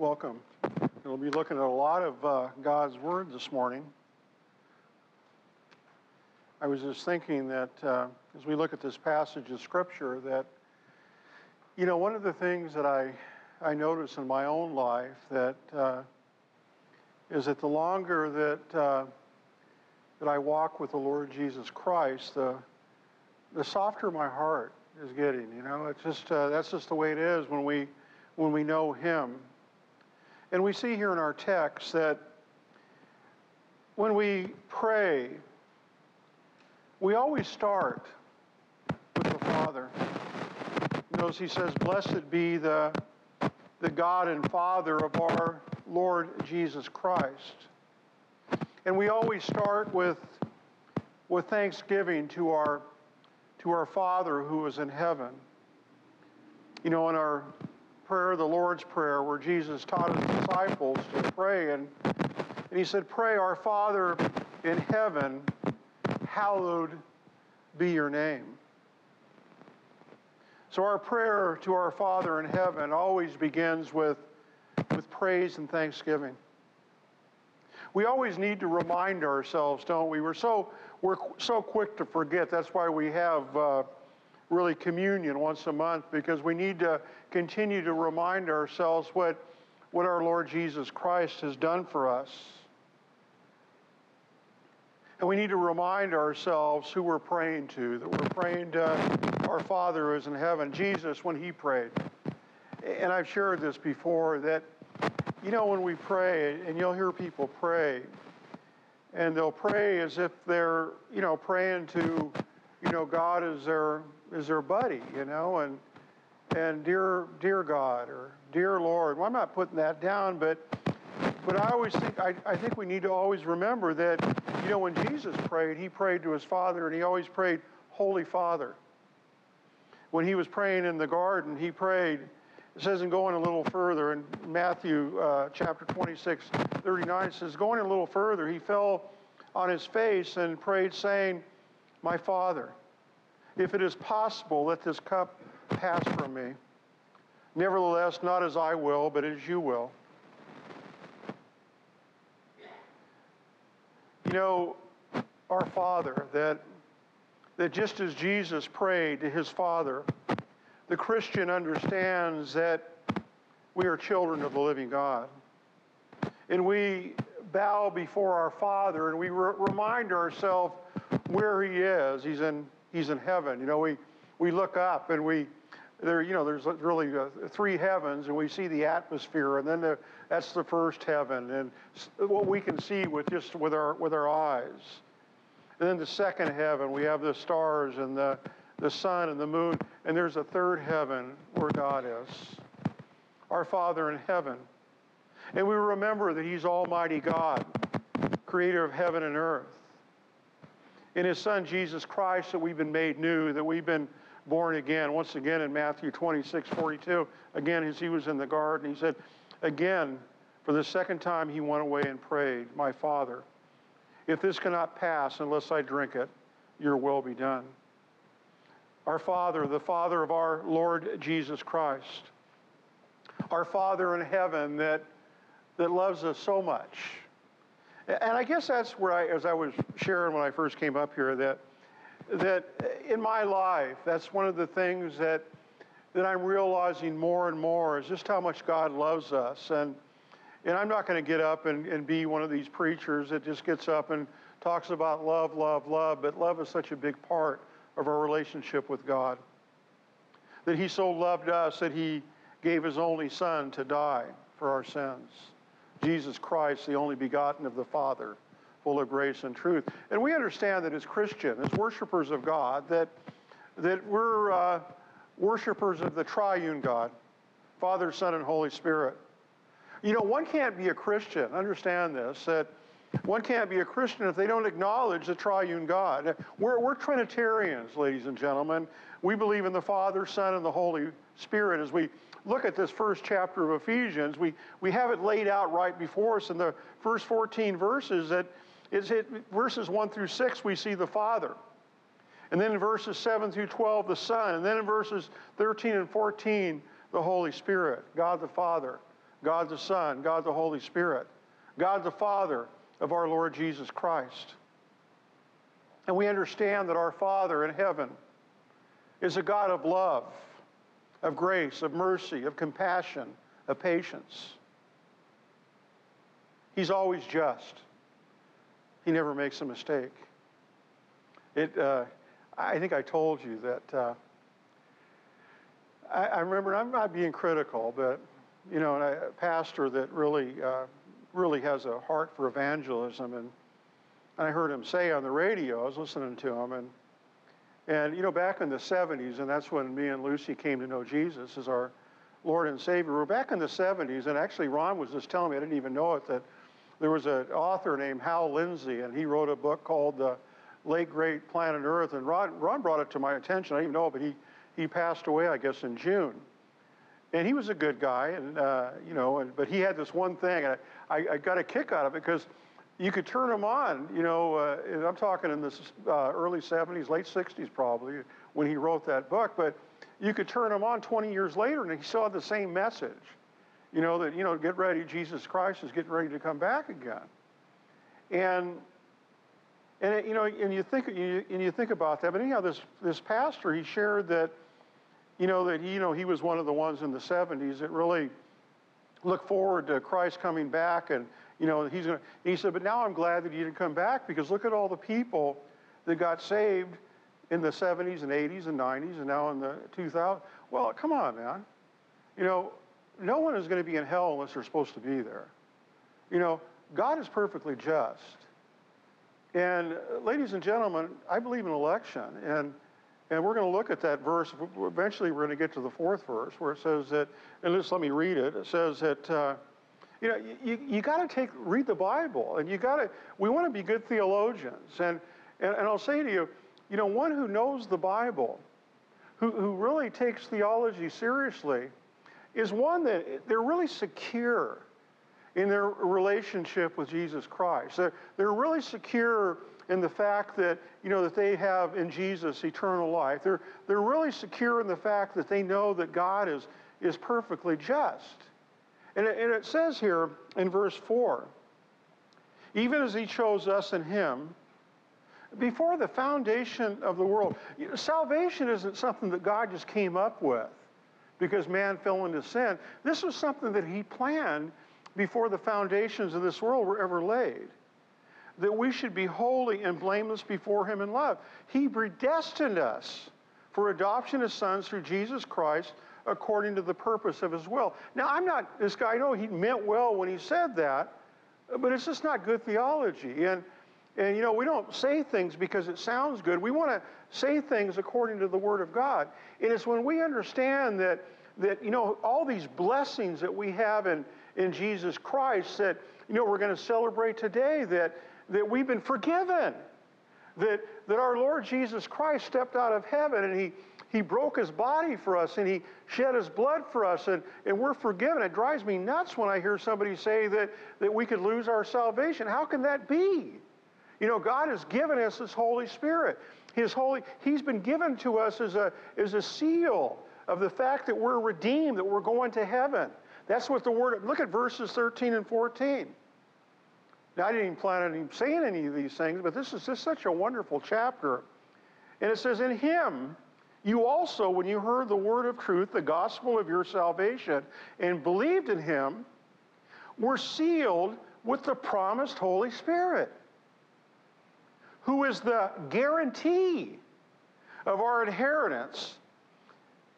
welcome. We'll be looking at a lot of uh, God's Word this morning. I was just thinking that uh, as we look at this passage of Scripture, that, you know, one of the things that I, I notice in my own life that uh, is that the longer that, uh, that I walk with the Lord Jesus Christ, the, the softer my heart is getting. You know, it's just, uh, that's just the way it is when we, when we know Him. And we see here in our text that when we pray, we always start with the Father. Notice he says, Blessed be the, the God and Father of our Lord Jesus Christ. And we always start with, with thanksgiving to our, to our Father who is in heaven. You know, in our prayer, the Lord's Prayer, where Jesus taught his disciples to pray. And, and he said, Pray, Our Father in heaven, hallowed be your name. So our prayer to our Father in heaven always begins with, with praise and thanksgiving. We always need to remind ourselves, don't we? We're so, we're so quick to forget. That's why we have. Uh, really communion once a month because we need to continue to remind ourselves what, what our Lord Jesus Christ has done for us. And we need to remind ourselves who we're praying to, that we're praying to our Father who is in heaven, Jesus, when he prayed. And I've shared this before that, you know, when we pray, and you'll hear people pray, and they'll pray as if they're, you know, praying to, you know, God as their is their buddy, you know, and and dear dear God or dear Lord. Well, I'm not putting that down, but but I always think I, I think we need to always remember that you know when Jesus prayed, he prayed to his Father, and he always prayed, Holy Father. When he was praying in the garden, he prayed. It says, and going a little further in Matthew uh, chapter 26, 39, it says, going a little further, he fell on his face and prayed, saying, My Father, if it is possible, let this cup pass from me. Nevertheless, not as I will, but as you will. You know, our Father, that, that just as Jesus prayed to his Father, the Christian understands that we are children of the living God. And we bow before our Father and we re- remind ourselves where He is. He's in he's in heaven. You know, we, we look up and we, there, you know, there's really uh, three heavens, and we see the atmosphere, and then the, that's the first heaven, and what we can see with just with our with our eyes. And then the second heaven, we have the stars and the the sun and the moon, and there's a third heaven where God is, our Father in heaven, and we remember that He's Almighty God, Creator of heaven and earth in his son Jesus Christ that we've been made new, that we've been born again. Once again in Matthew 26, 42, again as he was in the garden, he said, Again, for the second time he went away and prayed, My Father, if this cannot pass unless I drink it, your will be done. Our Father, the Father of our Lord Jesus Christ, our Father in heaven that, that loves us so much and I guess that's where I, as I was sharing when I first came up here, that that in my life, that's one of the things that that I'm realizing more and more is just how much God loves us. And and I'm not going to get up and, and be one of these preachers that just gets up and talks about love, love, love, but love is such a big part of our relationship with God. That He so loved us that He gave His only Son to die for our sins. Jesus Christ, the only begotten of the Father, full of grace and truth. And we understand that as Christians, as worshipers of God, that, that we're uh, worshipers of the triune God, Father, Son, and Holy Spirit. You know, one can't be a Christian, understand this, that one can't be a Christian if they don't acknowledge the triune God. We're, we're Trinitarians, ladies and gentlemen. We believe in the Father, Son, and the Holy Spirit as we look at this first chapter of Ephesians, we, we have it laid out right before us in the first 14 verses that is it verses 1 through 6 we see the Father. And then in verses 7 through 12 the Son, and then in verses 13 and 14 the Holy Spirit, God the Father, God the Son, God the Holy Spirit, God the Father of our Lord Jesus Christ. And we understand that our Father in heaven is a God of love, of grace, of mercy, of compassion, of patience. He's always just. He never makes a mistake. It, uh, I think I told you that. Uh, I, I, remember. I'm not being critical, but you know, a pastor that really, uh, really has a heart for evangelism, and, and I heard him say on the radio. I was listening to him, and and you know, back in the '70s, and that's when me and Lucy came to know Jesus as our Lord and Savior. We're back in the '70s, and actually, Ron was just telling me I didn't even know it that there was an author named Hal Lindsey, and he wrote a book called The Late Great Planet Earth. And Ron, Ron brought it to my attention. I didn't even know, but he, he passed away, I guess, in June. And he was a good guy, and uh, you know, and, but he had this one thing, and I, I got a kick out of it because you could turn him on, you know, uh, I'm talking in the uh, early 70s, late 60s probably, when he wrote that book, but you could turn him on 20 years later and he had the same message. You know, that, you know, get ready, Jesus Christ is getting ready to come back again. And, and it, you know, and you think, you, and you think about that, but anyhow, this, this pastor, he shared that, you know, that, he, you know, he was one of the ones in the 70s that really looked forward to Christ coming back and, you know, he's going to, he said, but now I'm glad that he didn't come back because look at all the people that got saved in the 70s and 80s and 90s and now in the 2000s. Well, come on, man. You know, no one is going to be in hell unless they're supposed to be there. You know, God is perfectly just. And uh, ladies and gentlemen, I believe in election. And, and we're going to look at that verse. Eventually, we're going to get to the fourth verse where it says that, and just let me read it. It says that, uh, you know, you, you got to take, read the Bible. And you got to, we want to be good theologians. And, and, and I'll say to you, you know, one who knows the Bible, who, who really takes theology seriously, is one that they're really secure in their relationship with Jesus Christ. They're, they're really secure in the fact that, you know, that they have in Jesus eternal life. They're, they're really secure in the fact that they know that God is, is perfectly just. And it, and it says here in verse 4 even as he chose us in him before the foundation of the world. Salvation isn't something that God just came up with because man fell into sin. This was something that he planned before the foundations of this world were ever laid. That we should be holy and blameless before him in love. He predestined us for adoption as sons through Jesus Christ according to the purpose of his will. Now, I'm not this guy, I know he meant well when he said that, but it's just not good theology. And and you know, we don't say things because it sounds good. We want to say things according to the Word of God. And it's when we understand that, that you know, all these blessings that we have in, in Jesus Christ that, you know, we're going to celebrate today, that, that we've been forgiven. That, that our Lord Jesus Christ stepped out of heaven and he, he broke his body for us and he shed his blood for us and, and we're forgiven. It drives me nuts when I hear somebody say that, that we could lose our salvation. How can that be? You know, God has given us His Holy Spirit. His Holy, He's been given to us as a, as a seal of the fact that we're redeemed, that we're going to heaven. That's what the word, look at verses 13 and 14. Now, I didn't even plan on even saying any of these things, but this is just such a wonderful chapter. And it says, In Him, you also, when you heard the word of truth, the gospel of your salvation, and believed in Him, were sealed with the promised Holy Spirit who is the guarantee of our inheritance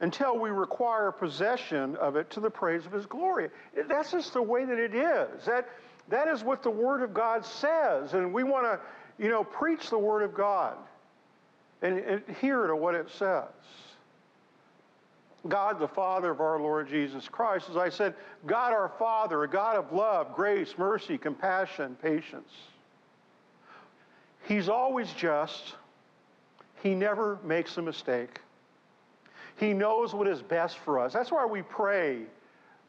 until we require possession of it to the praise of his glory. That's just the way that it is. That, that is what the Word of God says. And we want to, you know, preach the Word of God and, adhere to what it says. God, the Father of our Lord Jesus Christ, as I said, God our Father, a God of love, grace, mercy, compassion, patience. He's always just. He never makes a mistake. He knows what is best for us. That's why we pray,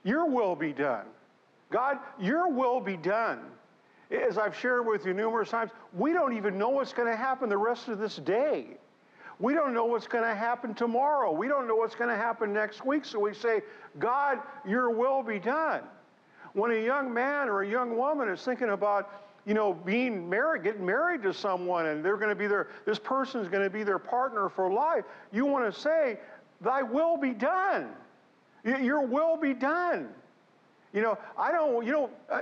Your will be done. God, Your will be done. As I've shared with you numerous times, we don't even know what's going to happen the rest of this day. We don't know what's going to happen tomorrow. We don't know what's going to happen next week. So we say, God, Your will be done. When a young man or a young woman is thinking about you know, being married, getting married to someone, and they're going to be their, this person is going to be their partner for life, you want to say, Thy will be done. Your will be done. You know, I don't, you know, uh,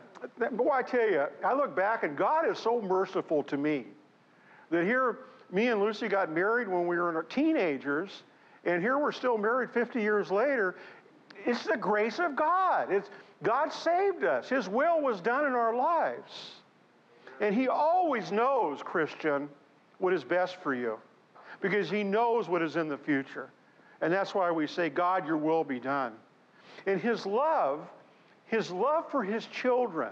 boy, I tell you, I look back and God is so merciful to me that here, me and Lucy got married when we were teenagers, and here we're still married 50 years later. It's the grace of God. It's, God saved us. His will was done in our lives. And He always knows, Christian, what is best for you because He knows what is in the future. And that's why we say, God, your will be done. And His love, His love for His children,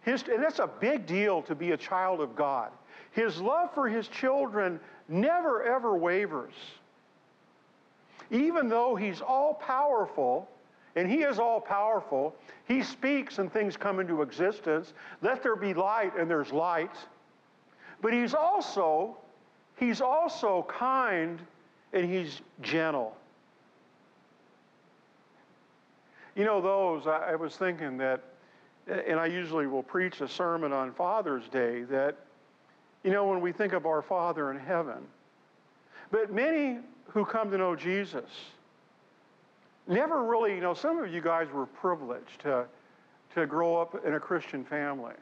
his, and that's a big deal to be a child of God. His love for His children never, ever wavers. Even though He's all powerful, and He is all powerful. He speaks and things come into existence. Let there be light, and there's light. But He's also, He's also kind and He's gentle. You know, those, I, I was thinking that, and I usually will preach a sermon on Father's Day, that, you know, when we think of our Father in heaven, but many who come to know Jesus, never really, you know, some of you guys were privileged to, to grow up in a Christian family.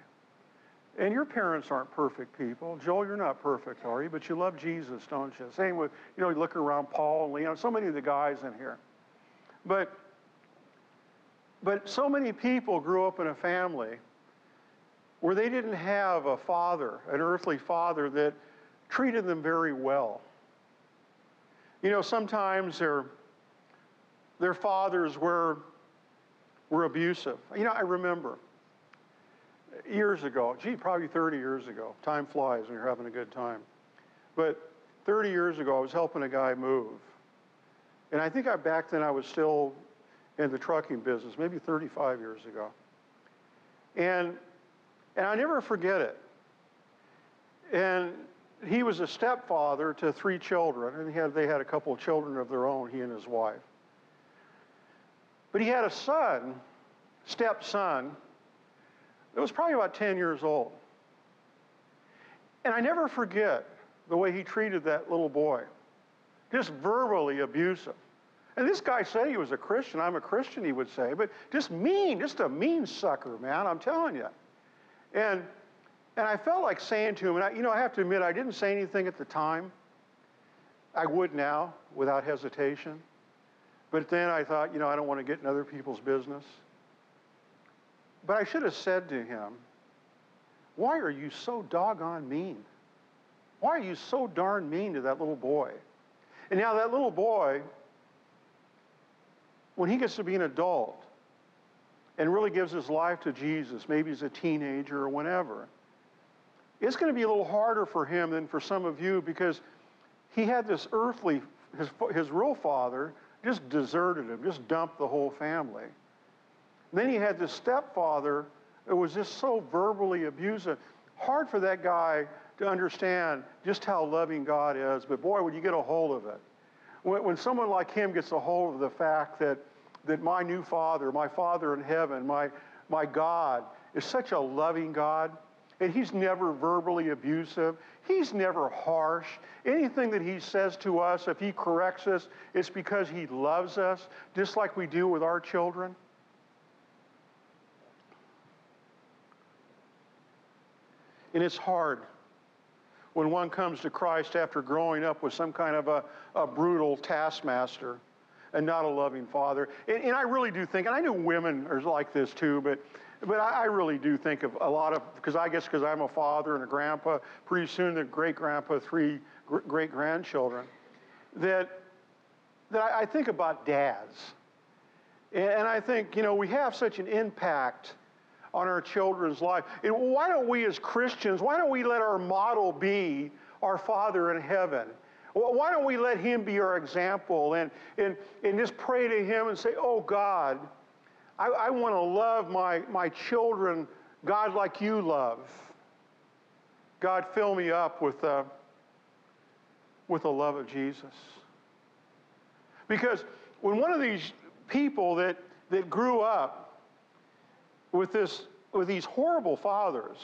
And your parents aren't perfect people. Joel, you're not perfect, are you? But you love Jesus, don't you? Same with, you know, you look around Paul and Leon, so many of the guys in here. But, but so many people grew up in a family where they didn't have a father, an earthly father that treated them very well. You know, sometimes they're their fathers were, were abusive. You know, I remember years ago, gee, probably 30 years ago. Time flies when you're having a good time. But 30 years ago, I was helping a guy move. And I think I, back then I was still in the trucking business, maybe 35 years ago. And, and I never forget it. And he was a stepfather to three children, and had, they had a couple of children of their own, he and his wife. But he had a son, stepson, that was probably about 10 years old. And I never forget the way he treated that little boy, just verbally abusive. And this guy said he was a Christian. I'm a Christian, he would say, but just mean, just a mean sucker, man, I'm telling you. And, and I felt like saying to him, and I, you know, I have to admit, I didn't say anything at the time. I would now without hesitation. But then I thought, you know, I don't want to get in other people's business. But I should have said to him, Why are you so doggone mean? Why are you so darn mean to that little boy? And now that little boy, when he gets to be an adult and really gives his life to Jesus, maybe he's a teenager or whenever, it's going to be a little harder for him than for some of you because he had this earthly, his, his real father just deserted him, just dumped the whole family. Then he had this stepfather that was just so verbally abusive. Hard for that guy to understand just how loving God is, but boy, would you get a hold of it. When, when someone like him gets a hold of the fact that, that my new father, my father in heaven, my, my God, is such a loving God, and he's never verbally abusive. He's never harsh. Anything that he says to us, if he corrects us, it's because he loves us, just like we do with our children. And it's hard when one comes to Christ after growing up with some kind of a, a brutal taskmaster and not a loving father. And, and, I really do think, and I know women are like this too, but but I, really do think of a lot of, because I guess because I'm a father and a grandpa, pretty soon a great grandpa, three gr- great grandchildren, that, that I, I think about dads. And, and I think, you know, we have such an impact on our children's life. And why don't we as Christians, why don't we let our model be our Father in heaven? Why don't we let Him be our example and, and, and just pray to Him and say, Oh God, I, I want to love my, my children, God, like you love. God, fill me up with, uh, with the love of Jesus. Because when one of these people that, that grew up with this with these horrible fathers.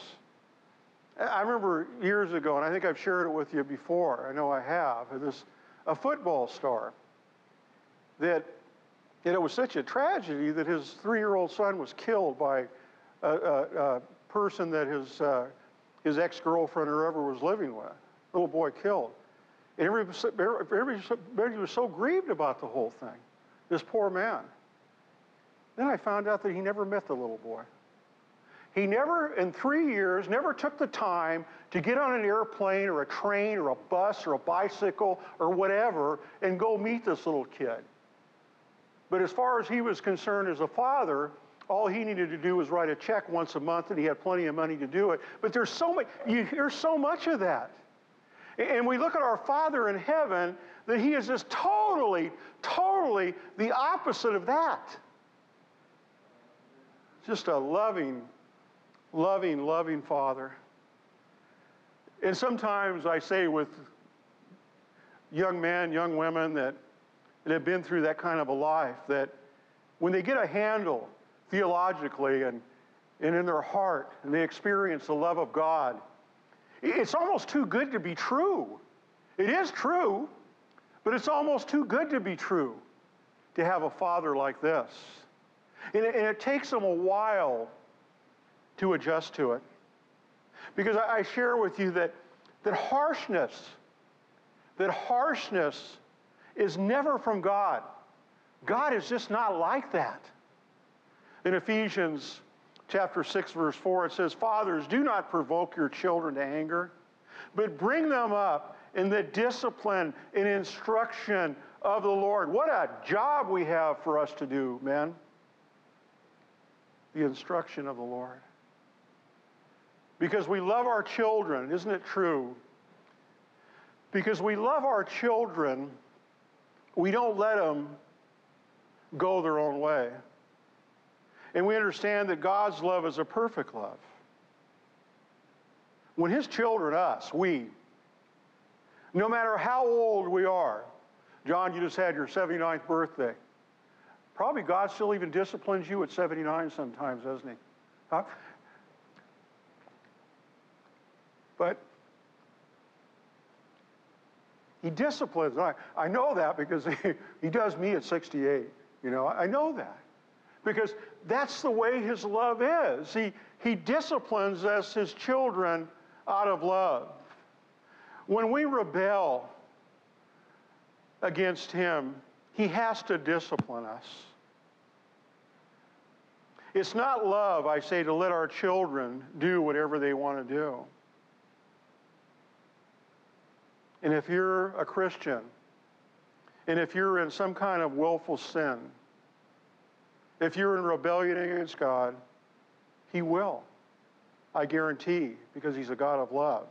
I remember years ago, and I think I've shared it with you before. I know I have. This a football star that and it was such a tragedy that his three-year-old son was killed by a, a, a person that his uh, his ex-girlfriend or whoever was living with. Little boy killed. And everybody was so grieved about the whole thing. This poor man. Then I found out that he never met the little boy. He never, in three years, never took the time to get on an airplane or a train or a bus or a bicycle or whatever and go meet this little kid. But as far as he was concerned as a father, all he needed to do was write a check once a month and he had plenty of money to do it. But there's so much, you hear so much of that. And we look at our Father in heaven that he is just totally, totally the opposite of that. Just a loving, loving, loving Father. And sometimes I say with young men, young women that, that have been through that kind of a life, that when they get a handle theologically and, and in their heart and they experience the love of God, it's almost too good to be true. It is true, but it's almost too good to be true to have a father like this. And it, and it takes them a while to adjust to it. Because I, share with you that, that harshness, that harshness is never from God. God is just not like that. In Ephesians chapter 6, verse 4, it says, Fathers, do not provoke your children to anger, but bring them up in the discipline and instruction of the Lord. What a job we have for us to do, men. The instruction of the Lord. Because we love our children, isn't it true? Because we love our children, we don't let them go their own way. And we understand that God's love is a perfect love. When His children, us, we, no matter how old we are, John, you just had your 79th birthday. Probably God still even disciplines you at 79 sometimes, doesn't He? Huh? But He disciplines. I, I know that because he, he does me at 68. You know, I know that because that's the way his love is. He, he disciplines us, his children, out of love. When we rebel against him, he has to discipline us. It's not love, I say, to let our children do whatever they want to do. And if you're a Christian, and if you're in some kind of willful sin, if you're in rebellion against God, He will. I guarantee, because He's a God of love.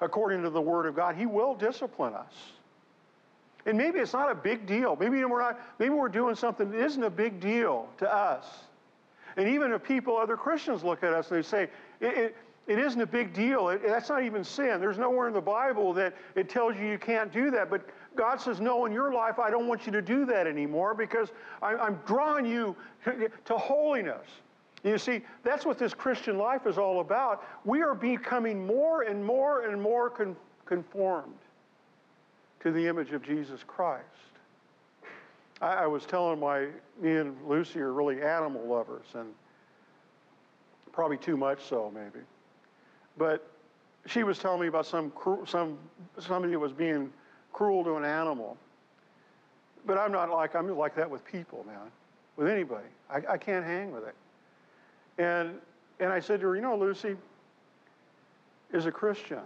According to the Word of God, He will discipline us. And maybe it's not a big deal. Maybe we're not, maybe we're doing something that isn't a big deal to us. And even if people, other Christians look at us, and they say, it, it, it isn't a big deal. It, that's not even sin. There's nowhere in the Bible that it tells you you can't do that. But God says, No, in your life, I don't want you to do that anymore because I, I'm drawing you to holiness. You see, that's what this Christian life is all about. We are becoming more and more and more con- conformed to the image of Jesus Christ. I, I was telling my, me and Lucy are really animal lovers, and probably too much so, maybe. But she was telling me about some, some somebody that was being cruel to an animal. But I'm not like, I'm like that with people, man, with anybody. I, I can't hang with it. And, and I said to her, you know, Lucy is a Christian.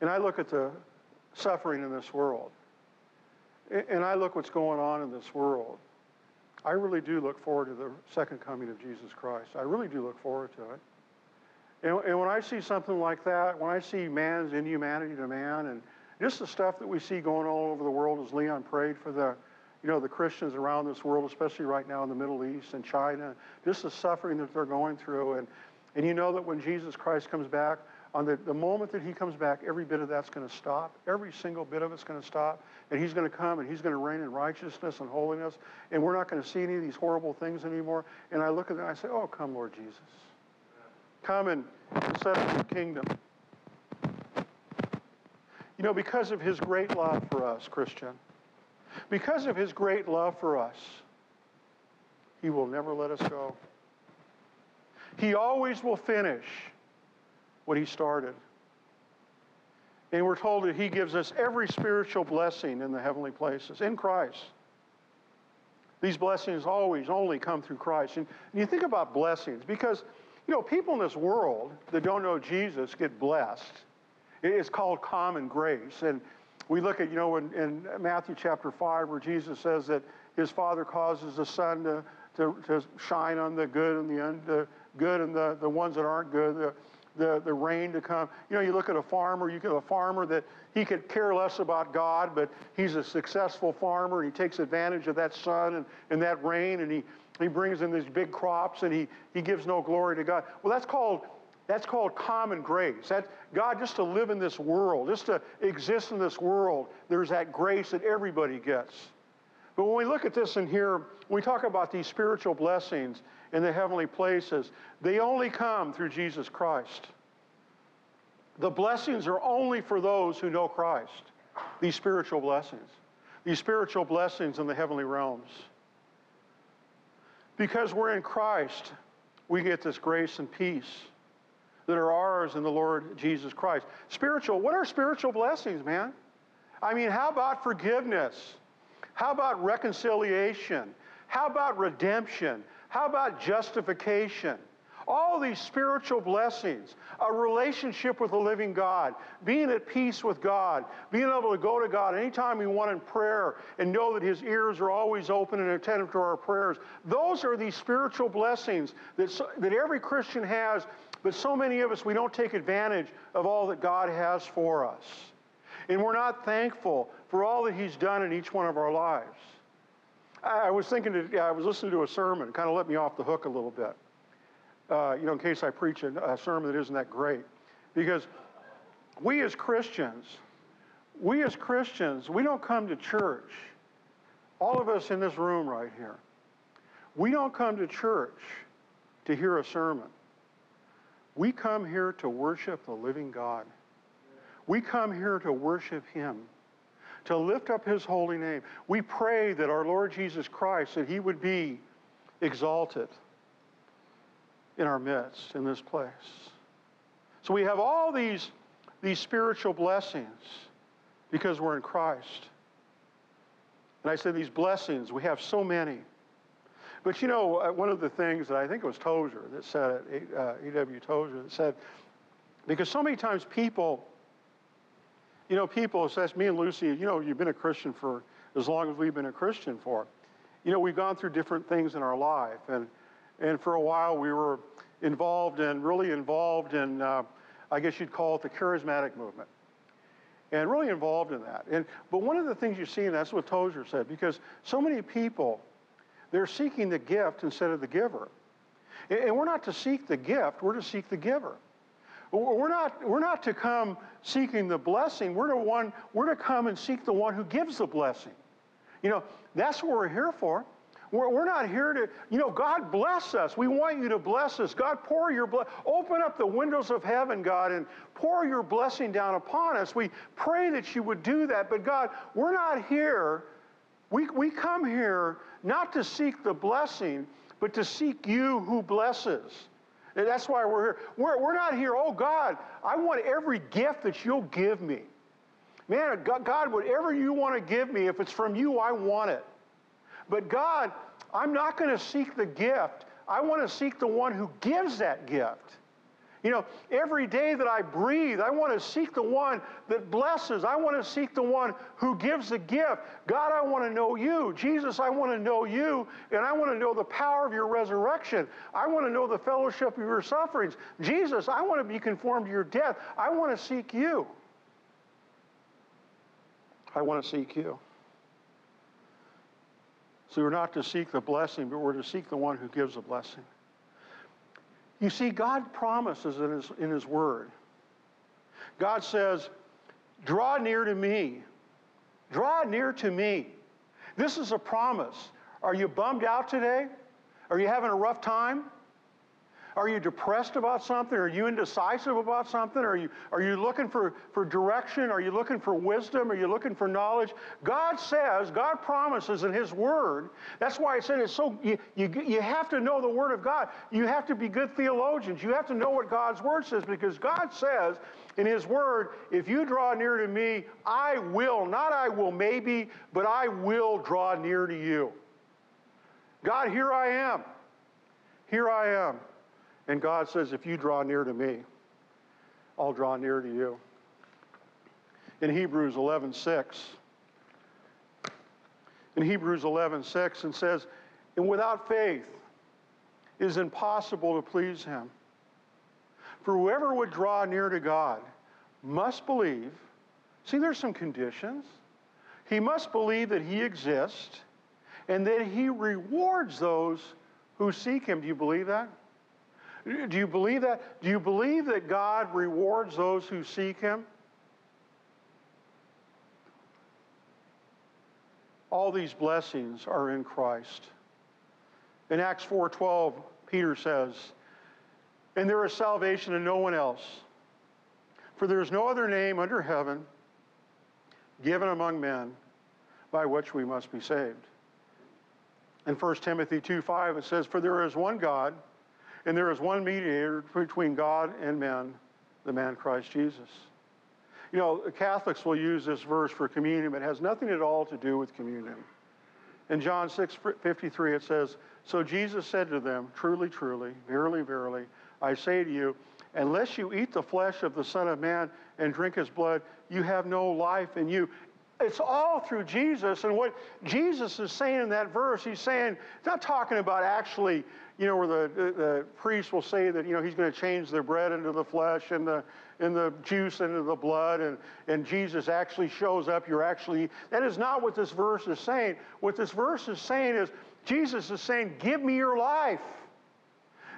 And I look at the suffering in this world. And I look what's going on in this world. I really do look forward to the second coming of Jesus Christ. I really do look forward to it. And, and when I see something like that, when I see man's inhumanity to man and just the stuff that we see going all over the world as Leon prayed for the, you know, the Christians around this world, especially right now in the Middle East and China, just the suffering that they're going through. And, and you know that when Jesus Christ comes back, on the, the moment that he comes back, every bit of that's going to stop. Every single bit of it's going to stop. And he's going to come and he's going to reign in righteousness and holiness. And we're not going to see any of these horrible things anymore. And I look at them and I say, Oh, come, Lord Jesus. Come and set up your kingdom. You know, because of his great love for us, Christian, because of his great love for us, he will never let us go. He always will finish what he started. And we're told that he gives us every spiritual blessing in the heavenly places in Christ. These blessings always only come through Christ. And, and you think about blessings because, you know, people in this world that don't know Jesus get blessed. It's called common grace. And we look at, you know, in, in Matthew chapter 5, where Jesus says that his Father causes the sun to, to, to shine on the good and the, un, the good and the, the ones that aren't good. The, the, the rain to come. You know, you look at a farmer, you get a farmer that he could care less about God, but he's a successful farmer and he takes advantage of that sun and, and that rain and he, he brings in these big crops and he, he gives no glory to God. Well, that's called that's called common grace. That God just to live in this world, just to exist in this world, there's that grace that everybody gets. But when we look at this in here, we talk about these spiritual blessings, in the heavenly places. They only come through Jesus Christ. The blessings are only for those who know Christ, these spiritual blessings, these spiritual blessings in the heavenly realms. Because we're in Christ, we get this grace and peace that are ours in the Lord Jesus Christ. Spiritual, what are spiritual blessings, man? I mean, how about forgiveness? How about reconciliation? How about redemption? How about justification? All these spiritual blessings, a relationship with the living God, being at peace with God, being able to go to God anytime we want in prayer and know that His ears are always open and attentive to our prayers. Those are these spiritual blessings that, so, that every Christian has, but so many of us, we don't take advantage of all that God has for us. And we're not thankful for all that He's done in each one of our lives. I was thinking, to, I was listening to a sermon, kind of let me off the hook a little bit. Uh, you know, in case I preach a, a sermon that isn't that great. Because we as Christians, we as Christians, we don't come to church. All of us in this room right here, we don't come to church to hear a sermon. We come here to worship the living God. We come here to worship Him to lift up his holy name. We pray that our Lord Jesus Christ, that he would be exalted in our midst, in this place. So we have all these, these spiritual blessings because we're in Christ. And I said these blessings, we have so many. But you know, uh, one of the things that I think it was Tozer that said it, uh, E.W. Tozer, that said, because so many times people you know, people says, me and Lucy, you know, you've been a Christian for as long as we've been a Christian for. You know, we've gone through different things in our life. And, and for a while, we were involved in, really involved in, uh, I guess you'd call it the charismatic movement. And really involved in that. And, but one of the things you see, and that's what Tozer said, because so many people, they're seeking the gift instead of the giver. And, and we're not to seek the gift, we're to seek the giver. We're not, we're not to come seeking the blessing. We're to, one, we're to come and seek the one who gives the blessing. You know, that's what we're here for. We're, we're not here to, you know, God bless us. We want you to bless us. God, pour your blessing. Open up the windows of heaven, God, and pour your blessing down upon us. We pray that you would do that. But God, we're not here. We, we come here not to seek the blessing, but to seek you who blesses. And that's why we're here. We're, we're not here, oh God, I want every gift that you'll give me. Man, God, whatever you want to give me, if it's from you, I want it. But God, I'm not going to seek the gift. I want to seek the one who gives that gift. You know, every day that I breathe, I want to seek the one that blesses. I want to seek the one who gives the gift. God, I want to know you. Jesus, I want to know you, and I want to know the power of your resurrection. I want to know the fellowship of your sufferings. Jesus, I want to be conformed to your death. I want to seek you. I want to seek you. So we're not to seek the blessing, but we're to seek the one who gives the blessing. You see, God promises in His, in His Word God says, Draw near to me. Draw near to me. This is a promise. Are you bummed out today? Are you having a rough time? Are you depressed about something? Are you indecisive about something? Are you, are you looking for, for direction? Are you looking for wisdom? Are you looking for knowledge? God says, God promises in His Word. That's why I said it's so, you, you, you have to know the Word of God. You have to be good theologians. You have to know what God's Word says because God says in His Word, if you draw near to me, I will, not I will maybe, but I will draw near to you. God, here I am. Here I am. And God says, if you draw near to me, I'll draw near to you. In Hebrews 11:6, in Hebrews 11:6, and says, and without faith it is impossible to please him. For whoever would draw near to God must believe. See, there's some conditions. He must believe that he exists and that he rewards those who seek him. Do you believe that? Do you believe that? Do you believe that God rewards those who seek him? All these blessings are in Christ. In Acts 4:12, Peter says, "And there is salvation in no one else, for there is no other name under heaven given among men by which we must be saved." In 1 Timothy 2:5 it says, "For there is one God, and there is one mediator between God and men, the man Christ Jesus. You know, Catholics will use this verse for communion, but it has nothing at all to do with communion. In John 6 53, it says, So Jesus said to them, Truly, truly, verily, verily, I say to you, unless you eat the flesh of the Son of Man and drink his blood, you have no life in you. It's all through Jesus. And what Jesus is saying in that verse, he's saying, not talking about actually you know, where the, the, priest will say that, you know, he's going to change the bread into the flesh and the, and the juice into the blood, and, and Jesus actually shows up. You're actually, that is not what this verse is saying. What this verse is saying is, Jesus is saying, Give me your life.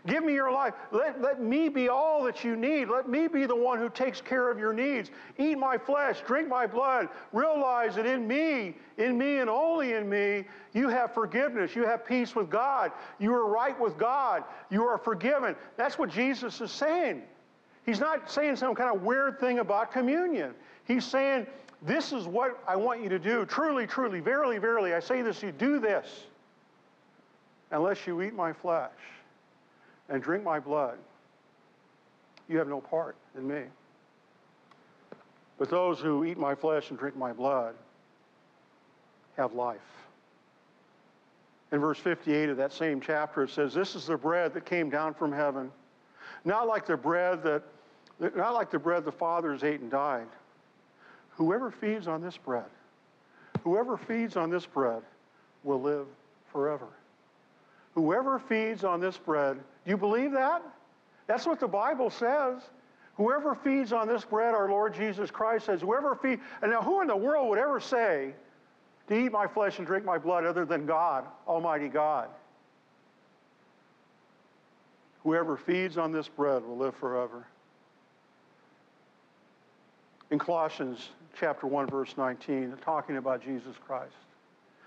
Give me your life. Let, let me be all that you need. Let me be the one who takes care of your needs. Eat my flesh, drink my blood. Realize that in me, in me and only in me, you have forgiveness. You have peace with God. You are right with God. You are forgiven. That's what Jesus is saying. He's not saying some kind of weird thing about communion. He's saying, This is what I want you to do. Truly, truly, verily, verily, I say this, you do this unless you eat my flesh and drink my blood, you have no part in me. But those who eat my flesh and drink my blood have life. In verse 58 of that same chapter, it says, This is the bread that came down from heaven. Not like the bread that not like the bread the fathers ate and died. Whoever feeds on this bread, whoever feeds on this bread will live forever. Whoever feeds on this bread do you believe that? That's what the Bible says. Whoever feeds on this bread, our Lord Jesus Christ says, whoever feeds, and now who in the world would ever say to eat my flesh and drink my blood other than God, Almighty God? Whoever feeds on this bread will live forever. In Colossians chapter 1, verse 19, talking about Jesus Christ.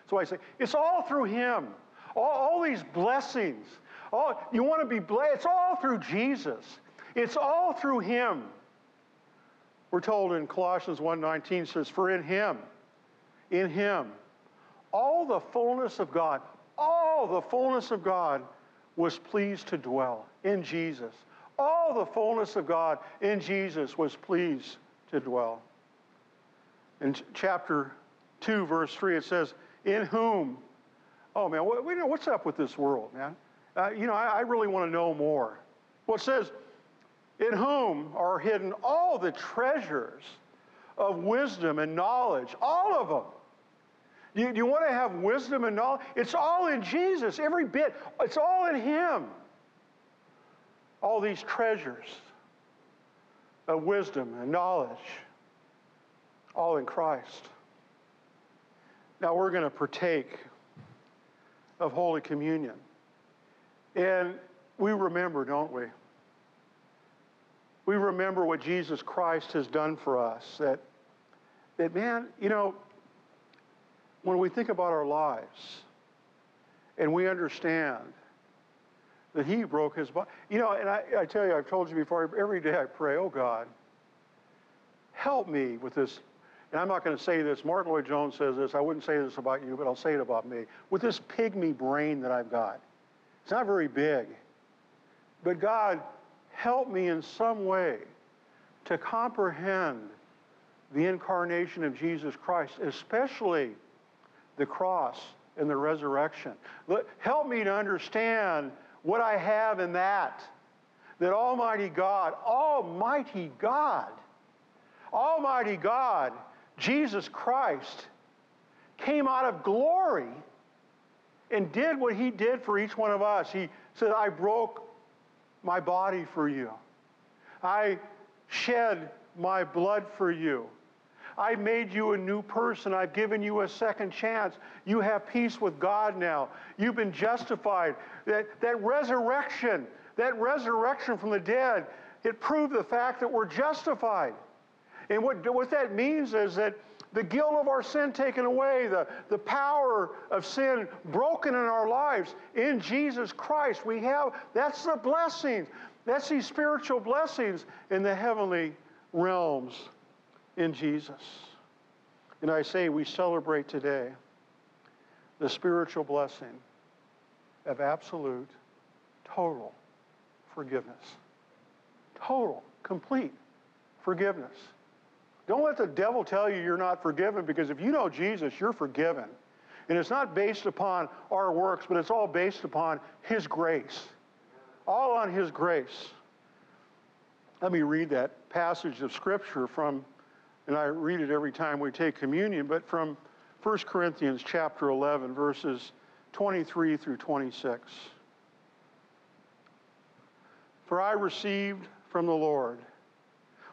So I say, it's all through him. All, all these blessings, all, you want to be blessed. It's all through Jesus. It's all through him. We're told in Colossians 1:19 says, "For in him, in him, all the fullness of God, all the fullness of God was pleased to dwell in Jesus. All the fullness of God in Jesus was pleased to dwell." In chapter 2, verse 3, it says, In whom, oh man, what, what's up with this world, man? uh, you know, I, I really want to know more. Well, it says, in whom are hidden all the treasures of wisdom and knowledge, all of them. You, you want to have wisdom and knowledge? It's all in Jesus, every bit. It's all in Him. All these treasures of wisdom and knowledge, all in Christ. Now we're going to partake of Holy Communion. And we remember, don't we? we remember what Jesus Christ has done for us. That, that man, you know, when we think about our lives and we understand that He broke His body, you know, and I, I tell you, I've told you before, every day I pray, oh God, help me with this. And I'm not going to say this. Martyn Lloyd-Jones says this. I wouldn't say this about you, but I'll say it about me. With this pygmy brain that I've got, it's not very big. But God, help me in some way to comprehend the incarnation of Jesus Christ, especially the cross and the resurrection. Help me to understand what I have in that. That Almighty God, Almighty God, Almighty God, Jesus Christ, came out of glory and did what He did for each one of us. He said, I broke my body for you. I shed my blood for you. I made you a new person. I've given you a second chance. You have peace with God now. You've been justified. That, that resurrection, that resurrection from the dead, it proved the fact that we're justified. And what, what that means is that the guilt of our sin taken away, the, the power of sin broken in our lives in Jesus Christ. We have, that's the blessings. That's these spiritual blessings in the heavenly realms in Jesus. And I say we celebrate today the spiritual blessing of absolute, total forgiveness. Total, complete forgiveness. Don't let the devil tell you you're not forgiven because if you know Jesus, you're forgiven. And it's not based upon our works, but it's all based upon His grace. All on His grace. Let me read that passage of Scripture from, and I read it every time we take communion, but from 1 Corinthians chapter 11, verses 23 through 26. For I received from the Lord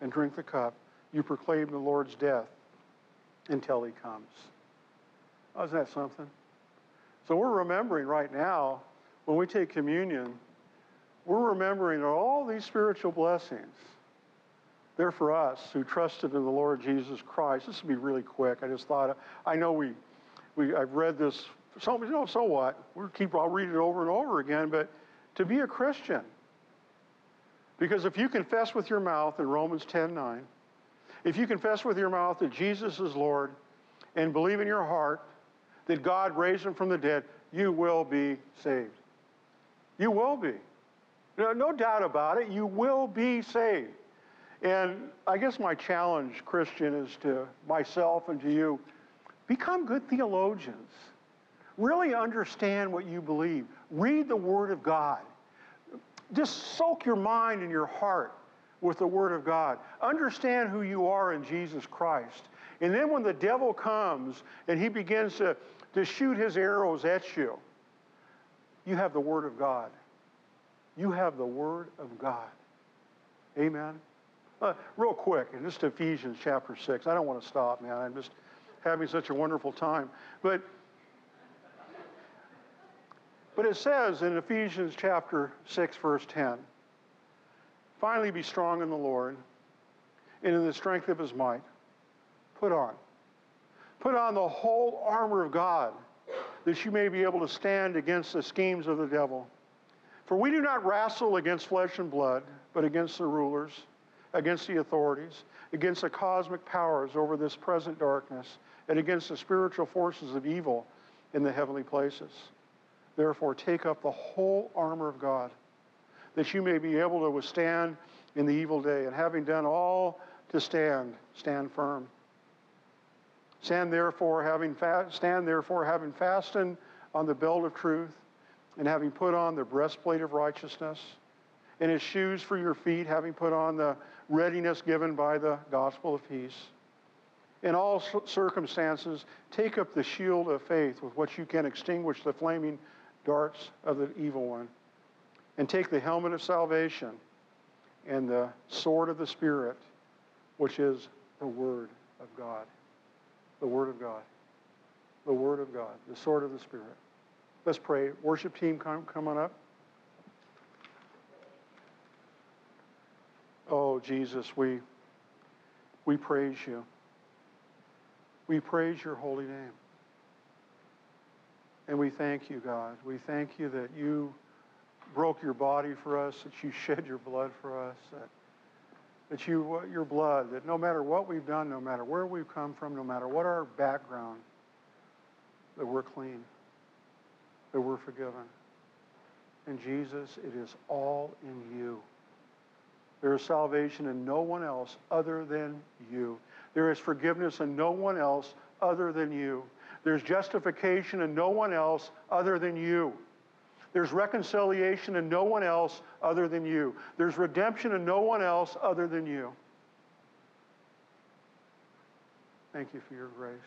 and drink the cup, you proclaim the Lord's death until he comes. Oh, isn't that something? So we're remembering right now, when we take communion, we're remembering that all these spiritual blessings. They're for us who trusted in the Lord Jesus Christ. This will be really quick. I just thought, I know we, we I've read this, so, you know, so what? We'll keep, I'll read it over and over again, but to be a Christian, because if you confess with your mouth in Romans 10 9, if you confess with your mouth that Jesus is Lord and believe in your heart that God raised him from the dead, you will be saved. You will be. No, no doubt about it. You will be saved. And I guess my challenge, Christian, is to myself and to you become good theologians. Really understand what you believe. Read the Word of God just soak your mind and your heart with the Word of God. Understand who you are in Jesus Christ. And then when the devil comes and he begins to, to shoot his arrows at you, you have the Word of God. You have the Word of God. Amen. Uh, real quick, and just Ephesians chapter 6. I don't want to stop, man. I'm just having such a wonderful time. But but it says in Ephesians chapter 6, verse 10 finally be strong in the Lord and in the strength of his might. Put on. Put on the whole armor of God that you may be able to stand against the schemes of the devil. For we do not wrestle against flesh and blood, but against the rulers, against the authorities, against the cosmic powers over this present darkness, and against the spiritual forces of evil in the heavenly places. Therefore, take up the whole armor of God, that you may be able to withstand in the evil day, and having done all to stand, stand firm. Stand therefore, having fa- stand therefore, having fastened on the belt of truth, and having put on the breastplate of righteousness, and as shoes for your feet, having put on the readiness given by the gospel of peace. In all circumstances, take up the shield of faith with which you can extinguish the flaming darts of the evil one. And take the helmet of salvation and the sword of the Spirit, which is the Word of God. The Word of God. The Word of God. The sword of the Spirit. Let's pray. Worship team, come, come on up. Oh, Jesus, we, we praise you. We praise your holy name. And we thank you, God. We thank you that you broke your body for us, that you shed your blood for us, that, that you, your blood, that no matter what we've done, no matter where we've come from, no matter what our background, that we're clean, that we're forgiven. And Jesus, it is all in you. There is salvation in no one else other than you. There is forgiveness in no one else other than you. There's justification in no one else other than you. There's reconciliation in no one else other than you. There's redemption in no one else other than you. Thank you for your grace.